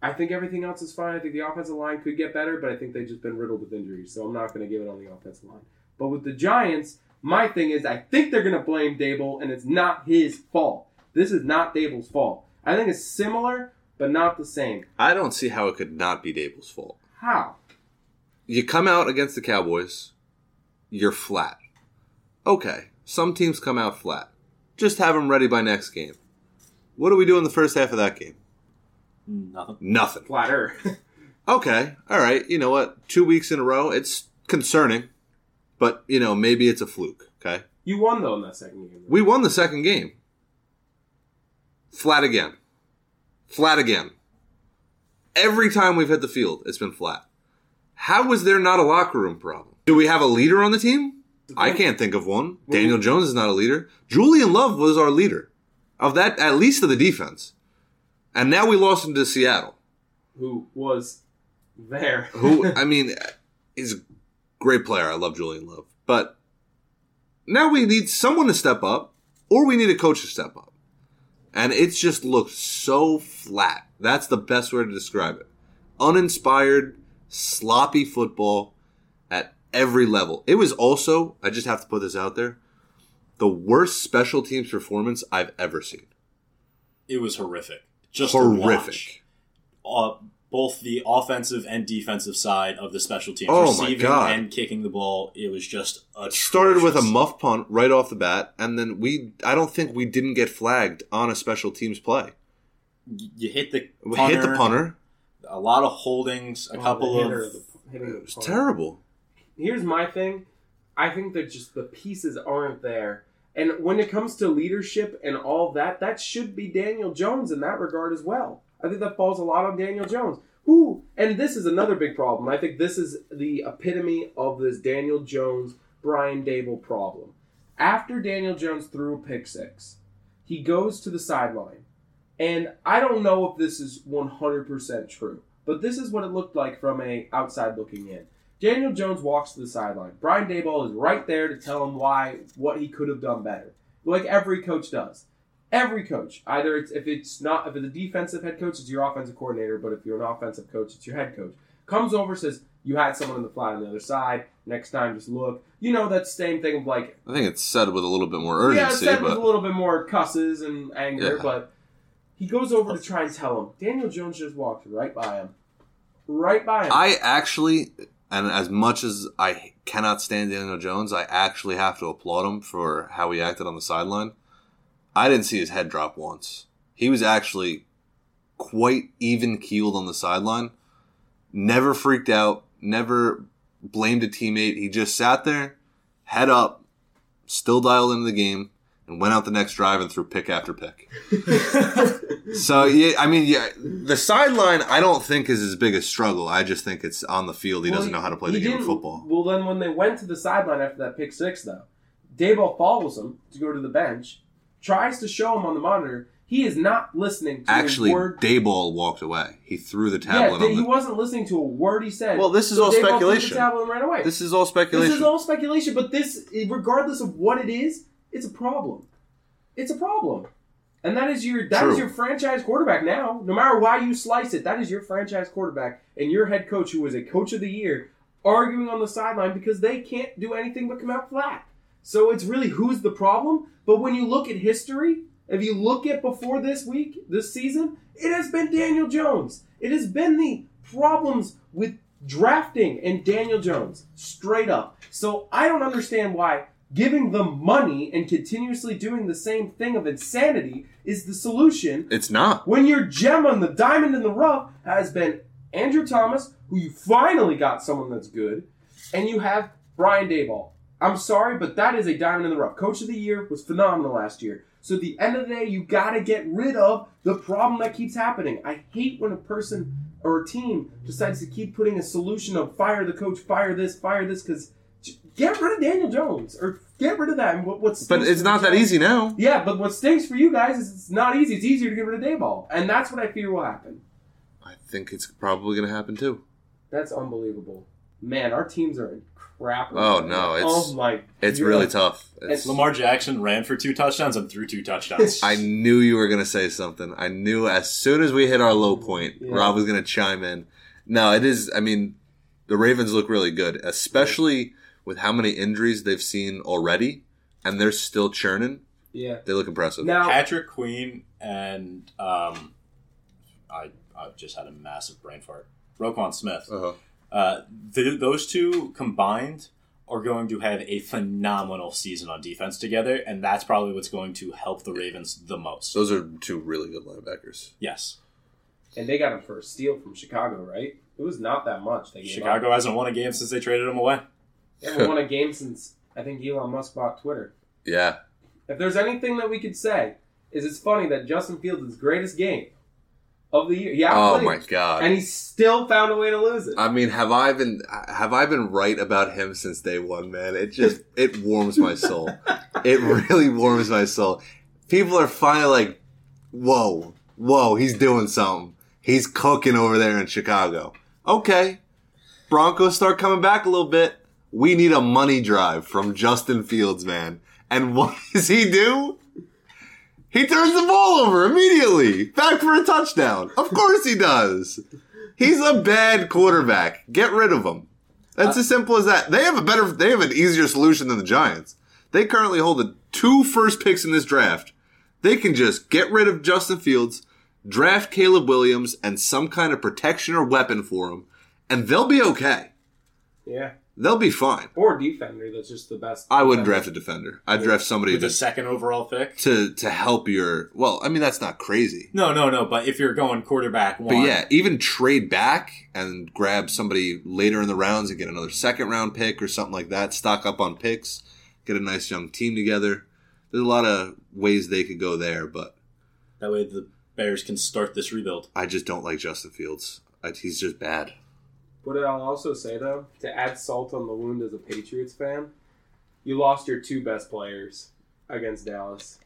I think everything else is fine. I think the offensive line could get better, but I think they've just been riddled with injuries, so I'm not going to give it on the offensive line. But with the Giants, my thing is I think they're going to blame Daboll, and it's not his fault. This is not Daboll's fault. I think it's similar, but not the same. I don't see how it could not be Daboll's fault. How? You come out against the Cowboys, you're flat. Okay, some teams come out flat. Just have them ready by next game. What do we do in the first half of that game? Nothing. Nothing. Flatter. Okay, all right. You know what? Two weeks in a row, it's concerning, but you know maybe it's a fluke. Okay, you won though in that second game. we won the second game. Flat again. Flat again. Every time we've hit the field, it's been flat. How is there not a locker room problem? Do we have a leader on the team? I can't think of one. Daniel Jones is not a leader. Julian Love was our leader of that, at least of the defense. And now we lost him to Seattle. Who was there? Who, I mean, he's a great player. I love Julian Love. But now we need someone to step up, or we need a coach to step up. And it's just looked so flat. That's the best way to describe it. Uninspired, sloppy football at every level. It was also, I just have to put this out there, the worst special teams performance I've ever seen. It was horrific. Just. Horrific. uh, both the offensive and defensive side of the special teams, Oh my receiving God. and kicking the ball. It was just atrocious. started with a muff punt right off the bat, and then we I don't think we didn't get flagged on a special teams play. You hit the punter, hit the punter. A lot of holdings. A Oh, couple the of the- hitting It was punter. terrible. here's my thing. I think that just the pieces aren't there. And when it comes to leadership and all that, that should be Daniel Jones in that regard as well. I think that falls a lot on Daniel Jones. Who and this is another big problem. I think this is the epitome of this Daniel Jones Brian Daboll problem. After Daniel Jones threw a pick six, he goes to the sideline. And I don't know if this is 100% true, but this is what it looked like from a outside looking in. Daniel Jones walks to the sideline. Brian Daboll is right there to tell him why what he could have done better, like every coach does. Every coach, either it's if it's not if it's a defensive head coach, it's your offensive coordinator, but if you're an offensive coach, it's your head coach. Comes over, says you had someone in the flat on the other side. Next time, just look. You know that same thing of like I think it's said with a little bit more urgency. yeah, it's said with a little bit more cusses and anger, Yeah. but he goes over to try and tell him. Daniel Jones just walked right by him, right by him. I actually, and as much as I cannot stand Daniel Jones, I actually have to applaud him for how he acted on the sideline. I didn't see his head drop once. He was actually quite even keeled on the sideline. Never freaked out. Never blamed a teammate. He just sat there, head up, still dialed into the game, and went out the next drive and threw pick after pick. So yeah, I mean, yeah, the sideline I don't think is his biggest struggle. I just think it's on the field. He Well, doesn't know how to play the game of football. Well, then when they went to the sideline after that pick six, though, Daboll follows him to go to the bench, tries to show him on the monitor. He is not listening to Actually, a word. Daboll walked away. He threw the tablet they- on he the. wasn't listening to a word he said. Well, this is So all Daboll threw. The tablet and ran away. This is all speculation. This is all speculation, but this, regardless of what it is, it's a problem. It's a problem, and that is your that is True. your franchise quarterback now. No matter why you slice it, that is your franchise quarterback and your head coach, who was a coach of the year, arguing on the sideline because they can't do anything but come out flat. So it's really who's the problem. But when you look at history, if you look at before this week, this season, it has been Daniel Jones. It has been the problems with drafting and Daniel Jones, straight up. So I don't understand why giving them money and continuously doing the same thing of insanity is the solution It's not. when your gem on the diamond in the rough has been Andrew Thomas, who you finally got someone that's good, and you have Brian Daboll. I'm sorry, but that is a diamond in the rough. Coach of the year was phenomenal last year. So at the end of the day, you got to get rid of the problem that keeps happening. I hate when a person or a team decides to keep putting a solution of fire the coach, fire this, fire this, because get rid of Daniel Jones or get rid of that. And what, what's But it's not that easy now. Yeah, but what stinks for you guys is it's not easy. It's easier to get rid of Daboll, and that's what I fear will happen. I think it's probably going to happen too. That's unbelievable, man. Our teams are in crap. Oh, no, it's- oh my, It's you're really a- tough. It's, Lamar Jackson ran for two touchdowns and threw two touchdowns. I knew you were going to say something. I knew as soon as we hit our low point, Yeah. Rob was going to chime in. No, it is. I mean, the Ravens look really good, especially with how many injuries they've seen already, and they're still churning. Yeah. They look impressive. Now, Patrick Queen and um, I I just had a massive brain fart. Roquan Smith. Uh-huh. Uh, th- those two combined are going to have a phenomenal season on defense together, and that's probably what's going to help the Ravens the most. Those are two really good linebackers. Yes, and they got him for a steal from Chicago, right? It was not that much. They gave Chicago Up. hasn't won a game since they traded him away. Haven't won a game since I think Elon Musk bought Twitter. Yeah. If there's anything that we could say, is it's funny that Justin Fields' greatest game of the year. Yeah. Oh my god. And he still found a way to lose it. I mean, have I been have I been right about him since day one, man? It just it warms my soul. It really warms my soul. People are finally like, "Whoa, whoa, he's doing something. He's cooking over there in Chicago." Okay, Broncos start coming back a little bit. We need a money drive from Justin Fields, man. And what does he do? He turns the ball over immediately, back for a touchdown. Of course he does. He's a bad quarterback. Get rid of him. That's uh, as simple as that. They have a better, they have an easier solution than the Giants. They currently hold the two first picks in this draft. They can just get rid of Justin Fields, draft Caleb Williams, and some kind of protection or weapon for him, and they'll be okay. yeah. They'll be fine. Or defender that's just the best. I wouldn't defender. draft a defender. I'd draft somebody With the to, second overall pick. to to help your. Well, I mean that's not crazy. No, no, no. But if you're going quarterback But yeah, even trade back and grab somebody later in the rounds and get another second round pick or something like that. Stock up on picks, get a nice young team together. There's a lot of ways they could go there, but that way the Bears can start this rebuild. I just don't like Justin Fields. I, he's just bad. What I'll also say though, to add salt on the wound as a Patriots fan, you lost your two best players against Dallas.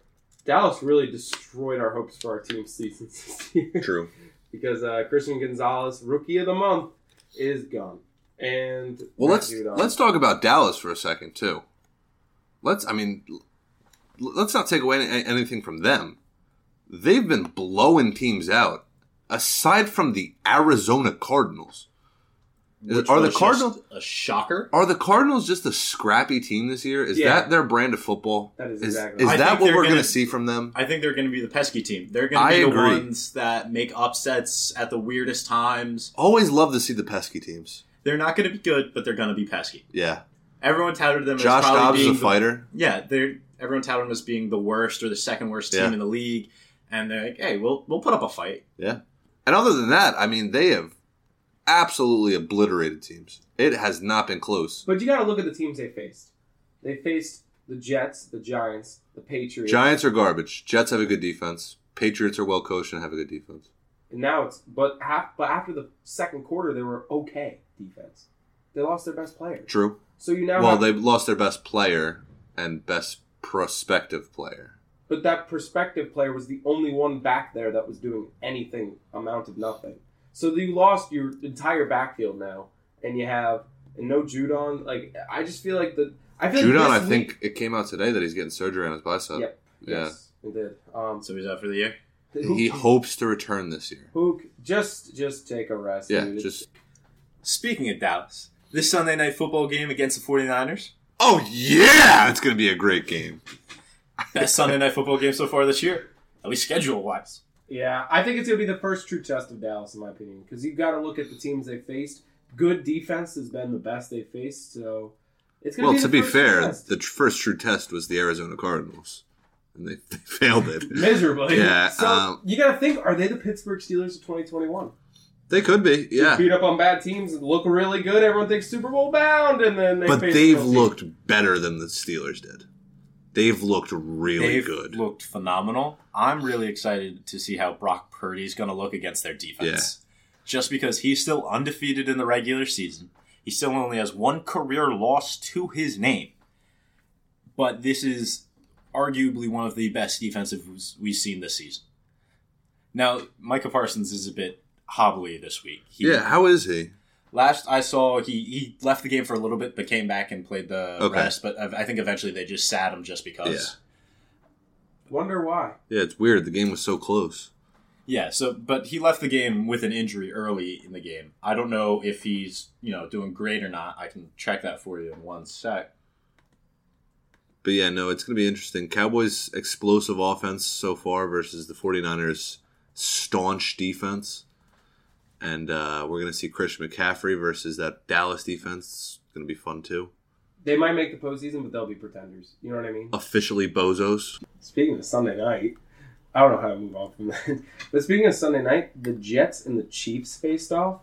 Dallas really destroyed our hopes for our team season this year True. because uh, Christian Gonzalez, rookie of the month, is gone. And Well, let's let's talk about Dallas for a second too. Let's. I mean, let's not take away any, anything from them. They've been blowing teams out. Aside from the Arizona Cardinals, Is- are the Cardinals a shocker? are the Cardinals just a scrappy team this year? Is Yeah. that their brand of football? That is is, exactly is right. I that what we're going to see from them? I think they're going to be the pesky team. They're going to I be the agree. ones that make upsets at the weirdest times. Always love to see the pesky teams. They're not going to be good, but they're going to be pesky. Yeah, Everyone touted them Josh as probably Dobbs is being a the- fighter. yeah, they're everyone touted them as being the worst or the second worst team Yeah. in the league, and they're like, "Hey, we'll we'll put up a fight." Yeah. And other than that, I mean, they have absolutely obliterated teams. It has not been close. But you got to look at the teams they faced. They faced the Jets, the Giants, the Patriots. Giants are garbage. Jets have a good defense. Patriots are well coached and have a good defense. And now it's but half but after the second quarter they were okay defense. They lost their best player. True. So you now Well, they lost their best player and best prospective player. but that prospective player was the only one back there that was doing anything amount of nothing. So you lost your entire backfield now, and you have and no Judon. Like I just feel like the I feel Judon, like I think week- it came out today that he's getting surgery on his bicep. Yep. Yeah. Yes, it did. Um, So he's out for the year. He hopes to return this year. Hook, just just take a rest. Yeah, dude. just. Speaking of Dallas, this Sunday night football game against the 49ers, Oh, yeah! It's going to be a great game. best Sunday night football game so far this year, at least schedule wise. Yeah, I think it's going to be the first true test of Dallas, in my opinion, because you've got to look at the teams they faced. Good defense has been the best they faced, so it's going Well, be Well, to be fair, test. the first true test was the Arizona Cardinals, and they, they failed it. miserably. Yeah, so um, you got to think: Are they the Pittsburgh Steelers of 2021? They could be, yeah. Just beat up on bad teams and look really good. Everyone thinks Super Bowl bound, and then they But face they've looked better than the Steelers did. They've looked really They've good. looked phenomenal. I'm really excited to see how Brock Purdy's going to look against their defense. just because he's still undefeated in the regular season. He still only has one career loss to his name. But this is arguably one of the best defensives we've seen this season. Now, Micah Parsons is a bit hobbly this week. He, Yeah, how is he? Last I saw, he, he left the game for a little bit, but came back and played the Okay. rest. But I I think eventually they just sat him just because. Wonder why. Yeah, it's weird. The game was so close. Yeah, so but he left the game with an injury early in the game. I don't know if he's, you know, doing great or not. I can check that for you in one sec. But yeah, no, it's going to be interesting. Cowboys' explosive offense so far versus the 49ers' staunch defense. And uh, we're going to see Christian McCaffrey versus that Dallas defense. It's going to be fun too. They might make the postseason, but they'll be pretenders. You know what I mean? Officially bozos. Speaking of Sunday night, I don't know how to move on from that. But speaking of Sunday night, the Jets and the Chiefs faced off.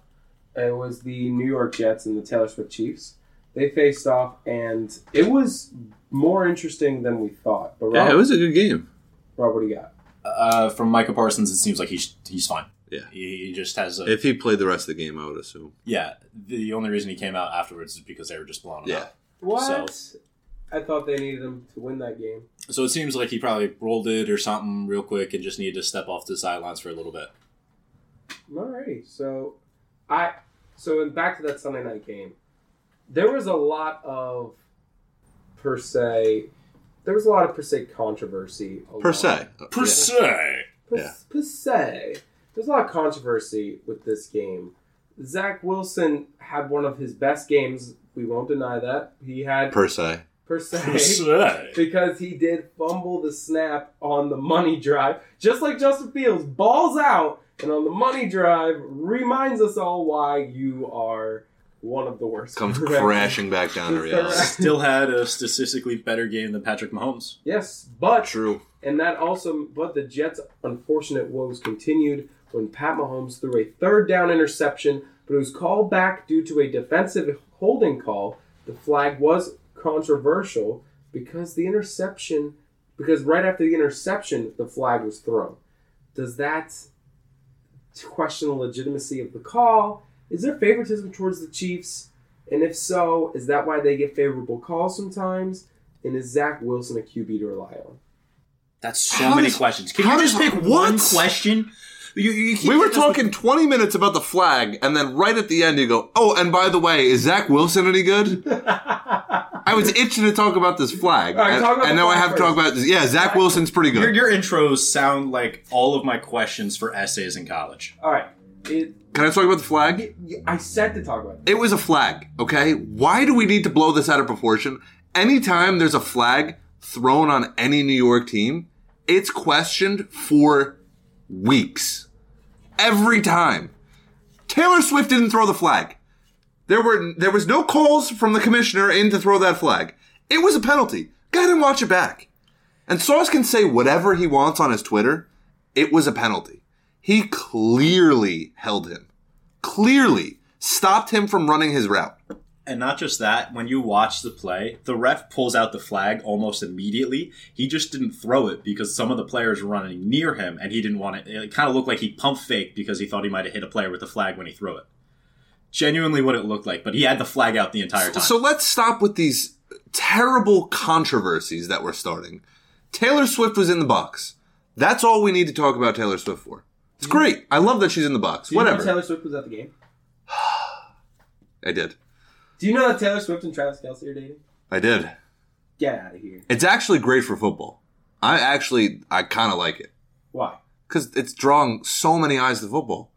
It was the New York Jets and the Taylor Swift Chiefs. They faced off, and it was more interesting than we thought. But Rob, Yeah, it was a good game. Rob what do you got? Uh, from Micah Parsons, it seems like he's he's fine. Yeah. he, he just has a If he played the rest of the game, I would assume. yeah. The only reason he came out afterwards is because they were just blown him Yeah. out. What? I thought they needed him to win that game. So it seems like he probably rolled it or something real quick and just needed to step off the sidelines for a little bit. Alrighty, so I so back to that Sunday night game. There was a lot of per se. There was a lot of per se controversy. Per se. Per se. Per, Yeah. per se. There's a lot of controversy with this game. Zach Wilson had one of his best games. We won't deny that. He had Per se. per se. Per se. because he did fumble the snap on the money drive, just like Justin Fields balls out and on the money drive reminds us all why you are one of the worst. Comes crashing back down to reality. Still had a statistically better game than Patrick Mahomes. Yes, but True. and that also, but the Jets' unfortunate woes continued when Pat Mahomes threw a third down interception, but it was called back due to a defensive holding call. The flag was controversial because the interception, because right after the interception, the flag was thrown. Does that question the legitimacy of the call? Is there favoritism towards the Chiefs? And if so, is that why they get favorable calls sometimes? And is Zach Wilson a QB to rely on? That's so How many does- questions. Can you just pick one question? You, you keep We were getting us with- talking 20 minutes about the flag, and then right at the end you go, oh, and by the way, is Zach Wilson any good? I was itching to talk about this flag. All right, and, about and the now I flag have to talk about, this. yeah, Zach Wilson's pretty good. your intros sound like all of my questions for essays in college. All right. It, Can I talk about the flag? I said to talk about it. It was a flag, okay? Why do we need to blow this out of proportion? Anytime there's a flag thrown on any New York team, it's questioned for weeks. Every time. Taylor Swift didn't throw the flag. There were there was no calls from the commissioner in to throw that flag. It was a penalty. Go ahead and watch it back. And Sauce can say whatever he wants on his Twitter. It was a penalty. He clearly held him. Clearly stopped him from running his route. And not just that, when you watch the play, the ref pulls out the flag almost immediately. He just didn't throw it because some of the players were running near him and he didn't want it. It kind of looked like he pump faked because he thought he might have hit a player with the flag when he threw it. Genuinely what it looked like, but he had the flag out the entire time. So let's stop with these terrible controversies that we're starting. Taylor Swift was in the box. That's all we need to talk about Taylor Swift for. It's great. I love that she's in the box. Do you know Whatever. Taylor Swift was at the game? I did. Do you know that Taylor Swift and Travis Kelce are dating? I did. Get out of here. It's actually great for football. I actually, I kind of like it Why? because it's drawing so many eyes to football.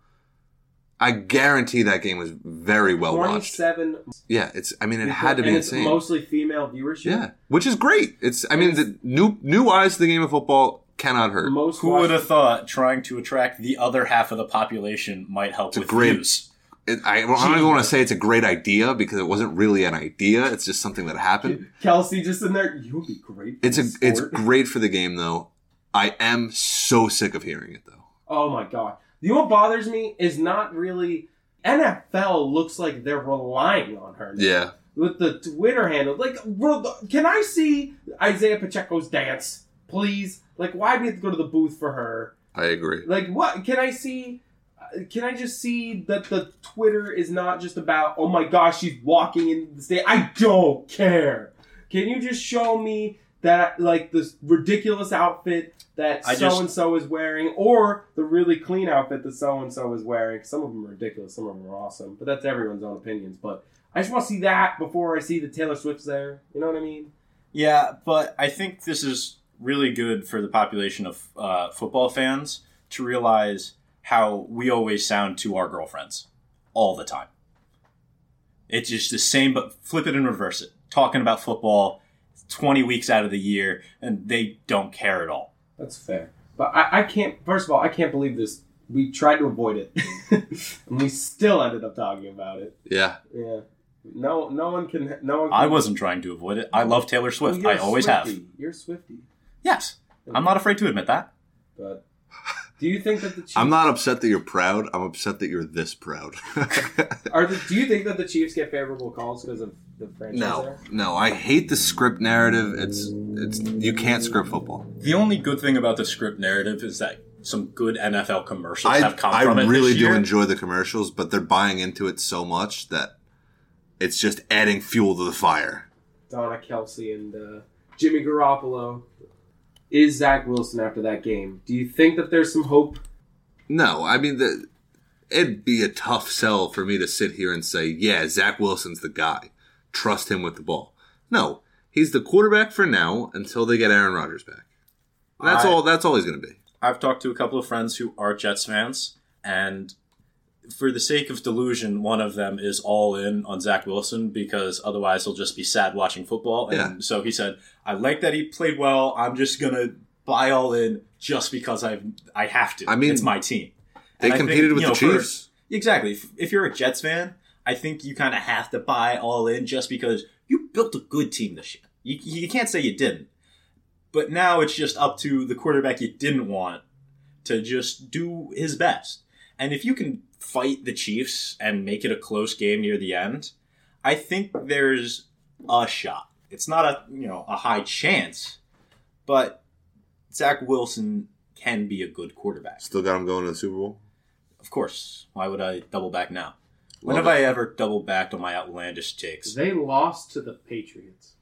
I guarantee that game was very well watched. Twenty-seven. Yeah, it's. I mean, it had to be and insane. It's mostly female viewership. yeah, which is great. It's. I mean, the new new eyes to the game of football cannot hurt. Most Who would have thought trying to attract the other half of the population might help a with great- views? It, I, I don't even want to say it's a great idea because it wasn't really an idea. It's just something that happened. Kelce just in there. You would be great. It's a. It's great for the game though. I am so sick of hearing it though. Oh my god. You know what bothers me is not really NFL looks like they're relying on her. now. Yeah. With the Twitter handle. Like, can I see Isaiah Pacheco's dance? Please? Like, why do we have to go to the booth for her? I agree. Like, what? Can I see can I just see that the Twitter is not just about oh my gosh she's walking in the state? I don't care. Can you just show me that like this ridiculous outfit that I so and so is wearing, or the really clean outfit that so and so is wearing? Some of them are ridiculous, some of them are awesome, but that's everyone's own opinions. But I just want to see that before I see the Taylor Swift's there. You know what I mean? Yeah, but I think this is really good for the population of uh, football fans to realize how we always sound to our girlfriends all the time. It's just the same, but flip it and reverse it. Talking about football 20 weeks out of the year, and they don't care at all. That's fair. But I, I can't. First of all, I can't believe this. We tried to avoid it, and we still ended up talking about it. Yeah. Yeah. No, no one can. No one. Can, I wasn't trying to avoid it. I love Taylor Swift. you're I a always have. You're Swiftie. Yes. I'm not afraid to admit that. But do you think that the Chiefs I'm not upset that you're proud. I'm upset that you're this proud. are? The, do you think that the Chiefs get favorable calls because of the franchise? no, there? no. I hate the script narrative. It's it's you can't script football. The only good thing about the script narrative is that some good NFL commercials I have come I from it. I really this do year. enjoy the commercials, but they're buying into it so much that it's just adding fuel to the fire. Donna Kelce and uh, Jimmy Garoppolo. Is Zach Wilson after that game? Do you think that there's some hope? No, I mean the, it'd be a tough sell for me to sit here and say, yeah, Zach Wilson's the guy. Trust him with the ball. No, he's the quarterback for now until they get Aaron Rodgers back. That's I- all. That's all he's going to be. I've talked to a couple of friends who are Jets fans, and for the sake of delusion, one of them is all in on Zach Wilson because otherwise he'll just be sad watching football. And Yeah. so he said, "I like that he played well. I'm just gonna buy all in just because I I have to. I mean, it's my team." They And I think, competed with you the know, for- Chiefs. Exactly. If, if you're a Jets fan, I think you kind of have to buy all in just because you built a good team this year. You, you can't say you didn't. But now it's just up to the quarterback you didn't want to just do his best. And if you can fight the Chiefs and make it a close game near the end, I think there's a shot. It's not a you know a high chance, but Zach Wilson can be a good quarterback. Still got him going to the Super Bowl. Of course. Why would I double back now? When have it. I ever double backed on my outlandish takes? They lost to the Patriots.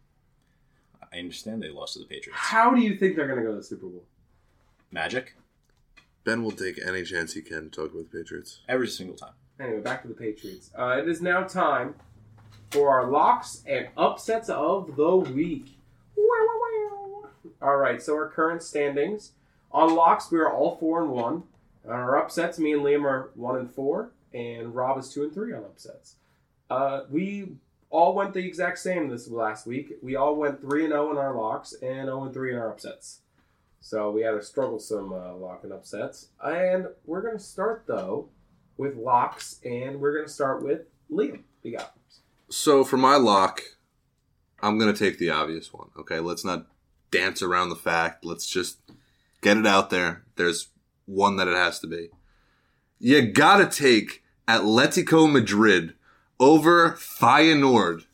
I understand they lost to the Patriots. How do you think they're going to go to the Super Bowl? Magic? Ben will take any chance he can to talk about the Patriots. Every single time. Anyway, back to the Patriots. Uh, it is now time for our locks and upsets of the week. All right, so our current standings on locks, we are all four and one. On our upsets, me and Liam are one and four, and Rob is two and three on upsets. Uh, we all went the exact same this last week. We all went three and zero in our locks and zero and three in our upsets. So we had a strugglesome uh, lock and upsets, and we're gonna start though with locks, and we're gonna start with Liam. We got So for my lock, I'm gonna take the obvious one. Okay, let's not dance around the fact. Let's just get it out there. There's one that it has to be. You gotta take Atletico Madrid over Feyenoord.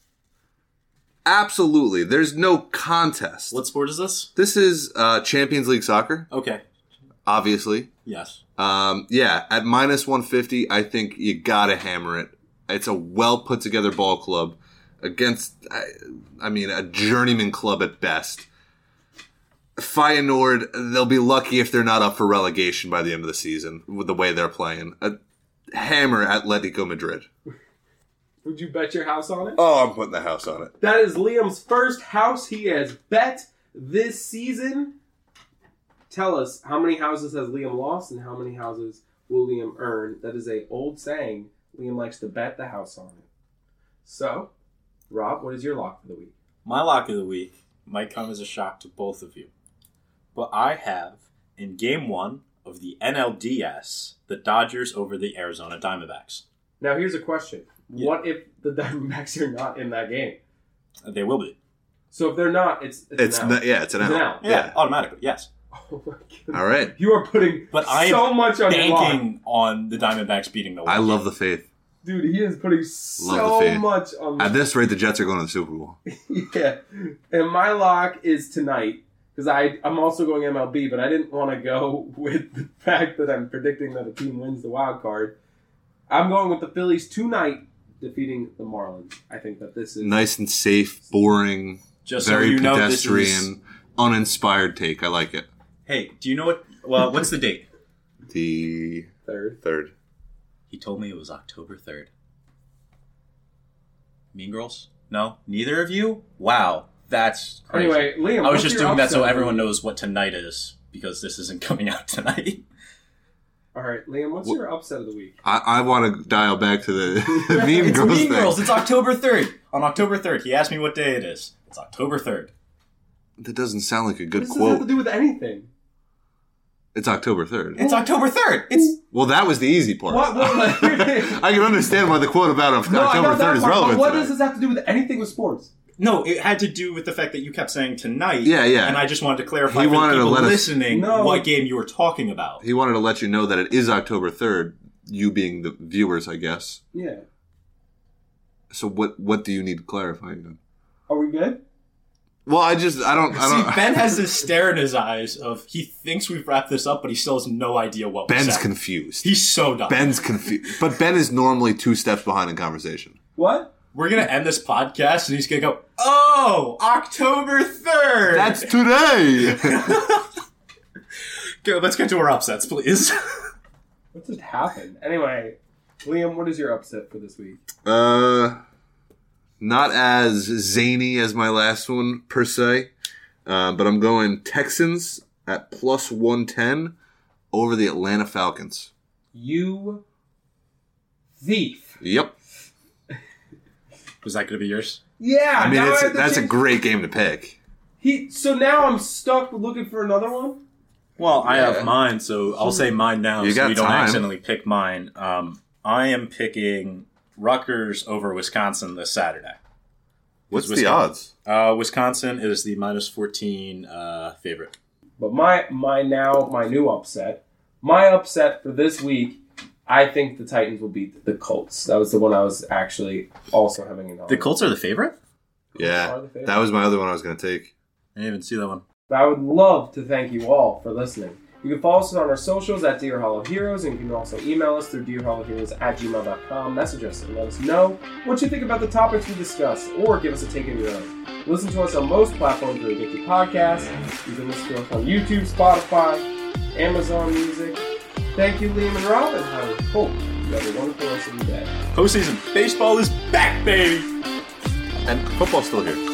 Absolutely, there's no contest. What sport is this? This is uh, Champions League soccer, Okay. obviously. Yes. Um, yeah, at minus 150, I think you gotta hammer it. It's a well put together ball club against, I, I mean, a journeyman club at best. Feyenoord, they'll be lucky if they're not up for relegation by the end of the season with the way they're playing. A hammer Atletico Madrid. Would you bet your house on it? Oh, I'm putting the house on it. That is Liam's first house he has bet this season. Tell us how many houses has Liam lost and how many houses will Liam earn? That is a old saying. Liam likes to bet the house on it. So, Rob, what is your lock for the week? My lock of the week might come as a shock to both of you. But I have, in game one of the NLDS, the Dodgers over the Arizona Diamondbacks. Now, here's a question: Yeah. What if the Diamondbacks are not in that game? They will be. So if they're not, it's it's, It's an n- L. yeah, it's an It's an L. L. Yeah, automatically, yes. Oh my goodness. All right. You are putting But I am so much on your lock. Banking on the Diamondbacks beating the I love the faith. Dude, he is putting so much on At this rate, the Jets are going to the Super Bowl. yeah. And my lock is tonight because I I'm also going MLB, but I didn't want to go with the fact that I'm predicting that a team wins the wild card. I'm going with the Phillies tonight, defeating the Marlins. I think that this is Nice and safe, boring, Just so very you know, this pedestrian, is. uninspired take. I like it. Hey, do you know what? Well, what's the date? The third. third. He told me it was October third. Mean Girls? No, neither of you. Wow, that's crazy. Anyway, Liam, I was what's just your doing that so everyone of the week? knows what tonight is because this isn't coming out tonight. All right, Liam, what's your upset of the week? I, I want to dial back to the Mean it's Girls Mean thing. Girls. It's October third. On October third, he asked me what day it is. It's October third. That doesn't sound like a What good does this have to quote. do with anything? It's October 3rd. It's October third. It's Well, that was the easy part. What? what I can understand why the quote about Oc- no, I October got that 3rd is part, but relevant What today. does this have to do with anything with sports? No. It had to do with the fact that you kept saying tonight. Yeah, yeah. And I just wanted to clarify He for wanted the to people let us- listening No. what game you were talking about. He wanted to let you know that it is October 3rd, you being the viewers, I guess. Yeah. So what what do you need clarifying on? Are we good? Well, I just I don't I See, don't Ben has this stare in his eyes of he thinks we've wrapped this up, but he still has no idea what we Ben's said. confused. He's so dumb. Ben's confused. But Ben is normally two steps behind in conversation. What? We're gonna end this podcast, and he's gonna go, "Oh, October 3rd. That's today. Go, let's get to our upsets, please. What just happened? Anyway, Liam, what is your upset for this week? uh not as zany as my last one per se. Uh, but I'm going Texans at plus 110 over the Atlanta Falcons. You thief. Yep. Was that gonna be yours? Yeah. I mean, now it's, have to that's a great game to pick. He. So now I'm stuck looking for another one. Well, I Yeah. have mine, so I'll say mine now, You so got we don't time. accidentally pick mine. Um, I am picking Rutgers over Wisconsin this Saturday. What's the Wisconsin- odds? Uh, Wisconsin is the minus fourteen uh, favorite. But my my now my new upset, my upset for this week, I think the Titans will beat the Colts. That was the one I was actually also having in The Colts are the favorite. Yeah. the favorite. That was my other one I was going to take. I didn't even see that one. But I would love to thank you all for listening. You can follow us on our socials at Dear Hollow Heroes, and you can also email us through dearhollowheroes at gmail.com. Message us and let us know what you think about the topics we discuss, or give us a take of your own. Listen to us on most platforms where you get your podcasts. You can listen to us on YouTube, Spotify, Amazon Music. Thank you, Liam and Robin. I hope you have a wonderful rest of your day. Postseason baseball is back, baby. And football's still here.